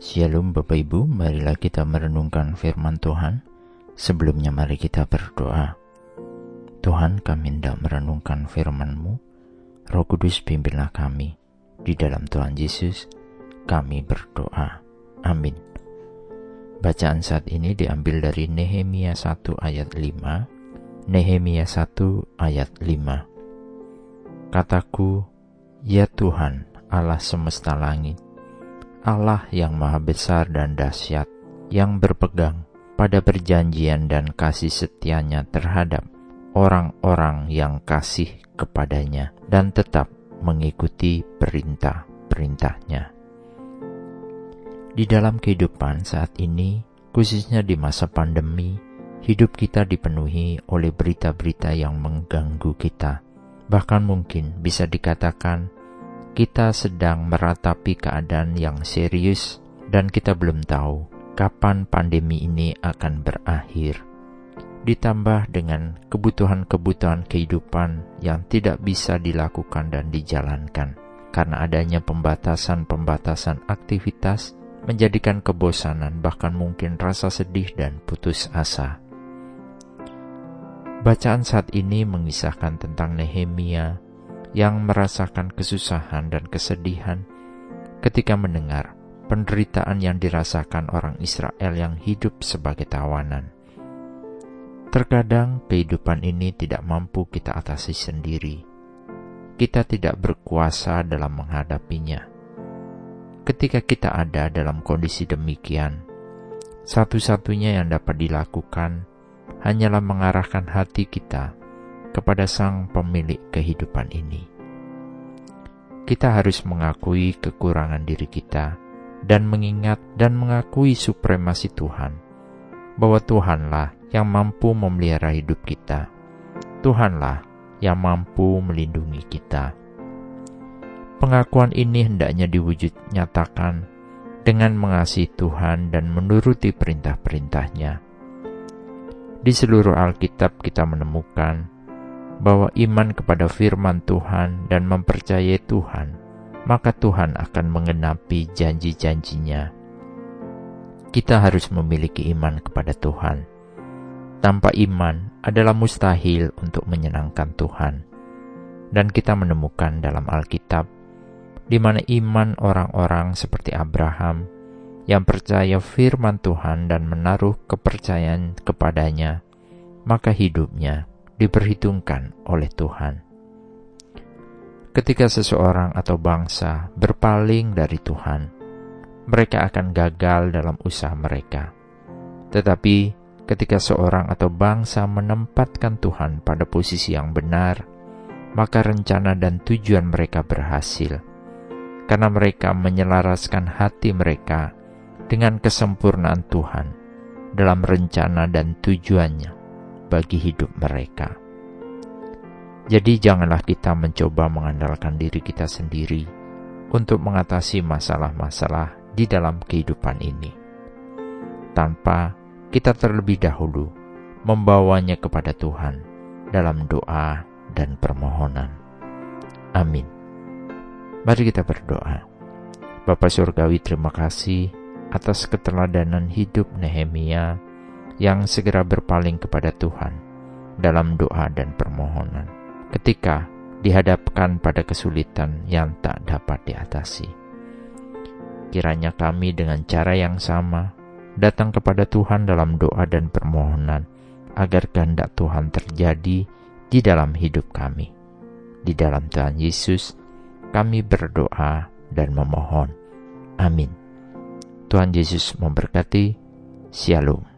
Shalom Bapak Ibu, marilah kita merenungkan firman Tuhan. Sebelumnya mari kita berdoa. Tuhan kami hendak merenungkan firman-Mu. Roh Kudus pimpinlah kami. Di dalam Tuhan Yesus kami berdoa. Amin. Bacaan saat ini diambil dari Nehemia 1 ayat 5. Nehemia 1 ayat 5. Kataku, Ya Tuhan, Allah semesta langit, Allah yang maha besar dan dahsyat, yang berpegang pada perjanjian dan kasih setianya terhadap orang-orang yang kasih kepadanya dan tetap mengikuti perintah-perintahnya. Di dalam kehidupan saat ini, khususnya di masa pandemi, hidup kita dipenuhi oleh berita-berita yang mengganggu kita. Bahkan mungkin bisa dikatakan kita sedang meratapi keadaan yang serius dan kita belum tahu kapan pandemi ini akan berakhir. Ditambah dengan kebutuhan-kebutuhan kehidupan yang tidak bisa dilakukan dan dijalankan karena adanya pembatasan-pembatasan aktivitas menjadikan kebosanan bahkan mungkin rasa sedih dan putus asa. Bacaan saat ini mengisahkan tentang Nehemia yang merasakan kesusahan dan kesedihan ketika mendengar penderitaan yang dirasakan orang Israel yang hidup sebagai tawanan. Terkadang kehidupan ini tidak mampu kita atasi sendiri. Kita tidak berkuasa dalam menghadapinya. Ketika kita ada dalam kondisi demikian, satu-satunya yang dapat dilakukan hanyalah mengarahkan hati kita kepada Sang Pemilik kehidupan ini. Kita harus mengakui kekurangan diri kita dan mengingat dan mengakui supremasi Tuhan, bahwa Tuhanlah yang mampu memelihara hidup kita. Tuhanlah yang mampu melindungi kita. Pengakuan ini hendaknya diwujud nyatakan dengan mengasihi Tuhan dan menuruti perintah-perintahnya. Di seluruh Alkitab kita menemukan bahwa iman kepada firman Tuhan dan mempercayai Tuhan, maka Tuhan akan mengenapi janji-janjinya. Kita harus memiliki iman kepada Tuhan. Tanpa iman adalah mustahil untuk menyenangkan Tuhan. Dan kita menemukan dalam Alkitab di mana iman orang-orang seperti Abraham yang percaya firman Tuhan dan menaruh kepercayaan kepadanya, maka hidupnya diperhitungkan oleh Tuhan. Ketika seseorang atau bangsa berpaling dari Tuhan, mereka akan gagal dalam usaha mereka. Tetapi ketika seorang atau bangsa menempatkan Tuhan pada posisi yang benar, maka rencana dan tujuan mereka berhasil, karena mereka menyelaraskan hati mereka dengan kesempurnaan Tuhan dalam rencana dan tujuannya bagi hidup mereka. Jadi, janganlah kita mencoba mengandalkan diri kita sendiri untuk mengatasi masalah-masalah di dalam kehidupan ini, tanpa kita terlebih dahulu membawanya kepada Tuhan dalam doa dan permohonan. Amin. Mari kita berdoa. Bapa Surgawi, terima kasih atas keteladanan hidup Nehemia yang segera berpaling kepada Tuhan dalam doa dan permohonan ketika dihadapkan pada kesulitan yang tak dapat diatasi. Kiranya kami dengan cara yang sama datang kepada Tuhan dalam doa dan permohonan agar kehendak Tuhan terjadi di dalam hidup kami. Di dalam Tuhan Yesus, kami berdoa dan memohon. Amin. Tuhan Yesus memberkati. Shalom.